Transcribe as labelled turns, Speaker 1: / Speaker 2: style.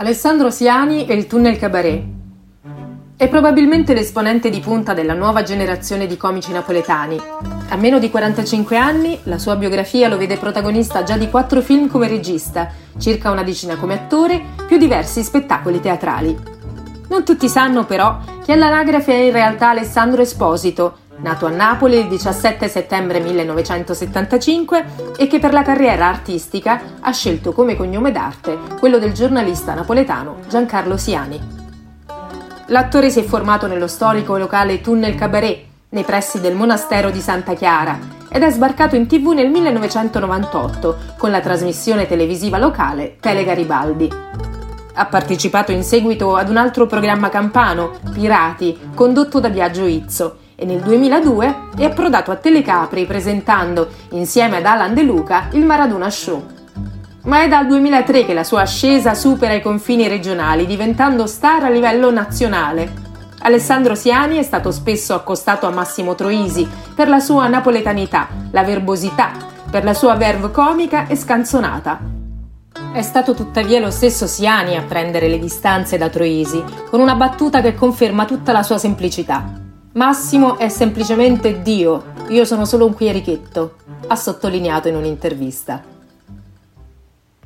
Speaker 1: Alessandro Siani e il Tunnel Cabaret. È probabilmente l'esponente di punta della nuova generazione di comici napoletani. A meno di 45 anni, la sua biografia lo vede protagonista già di quattro film come regista, circa una decina come attore, più diversi spettacoli teatrali. Non tutti sanno però che all'anagrafe è in realtà Alessandro Esposito, nato a Napoli il 17 settembre 1975 e che per la carriera artistica ha scelto come cognome d'arte quello del giornalista napoletano Giancarlo Siani. L'attore si è formato nello storico locale Tunnel Cabaret, nei pressi del monastero di Santa Chiara, ed è sbarcato in tv nel 1998 con la trasmissione televisiva locale Tele Garibaldi. Ha partecipato in seguito ad un altro programma campano, Pirati, condotto da Biagio Izzo, e nel 2002 è approdato a Telecapri presentando, insieme ad Alan De Luca, il Maradona Show. Ma è dal 2003 che la sua ascesa supera i confini regionali, diventando star a livello nazionale. Alessandro Siani è stato spesso accostato a Massimo Troisi per la sua napoletanità, la verbosità, per la sua verve comica e scanzonata. È stato tuttavia lo stesso Siani a prendere le distanze da Troisi, con una battuta che conferma tutta la sua semplicità. Massimo è semplicemente Dio, io sono solo un quierichetto, ha sottolineato in un'intervista.